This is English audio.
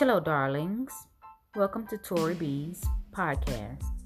Hello, darlings. Welcome to Tori B's podcast.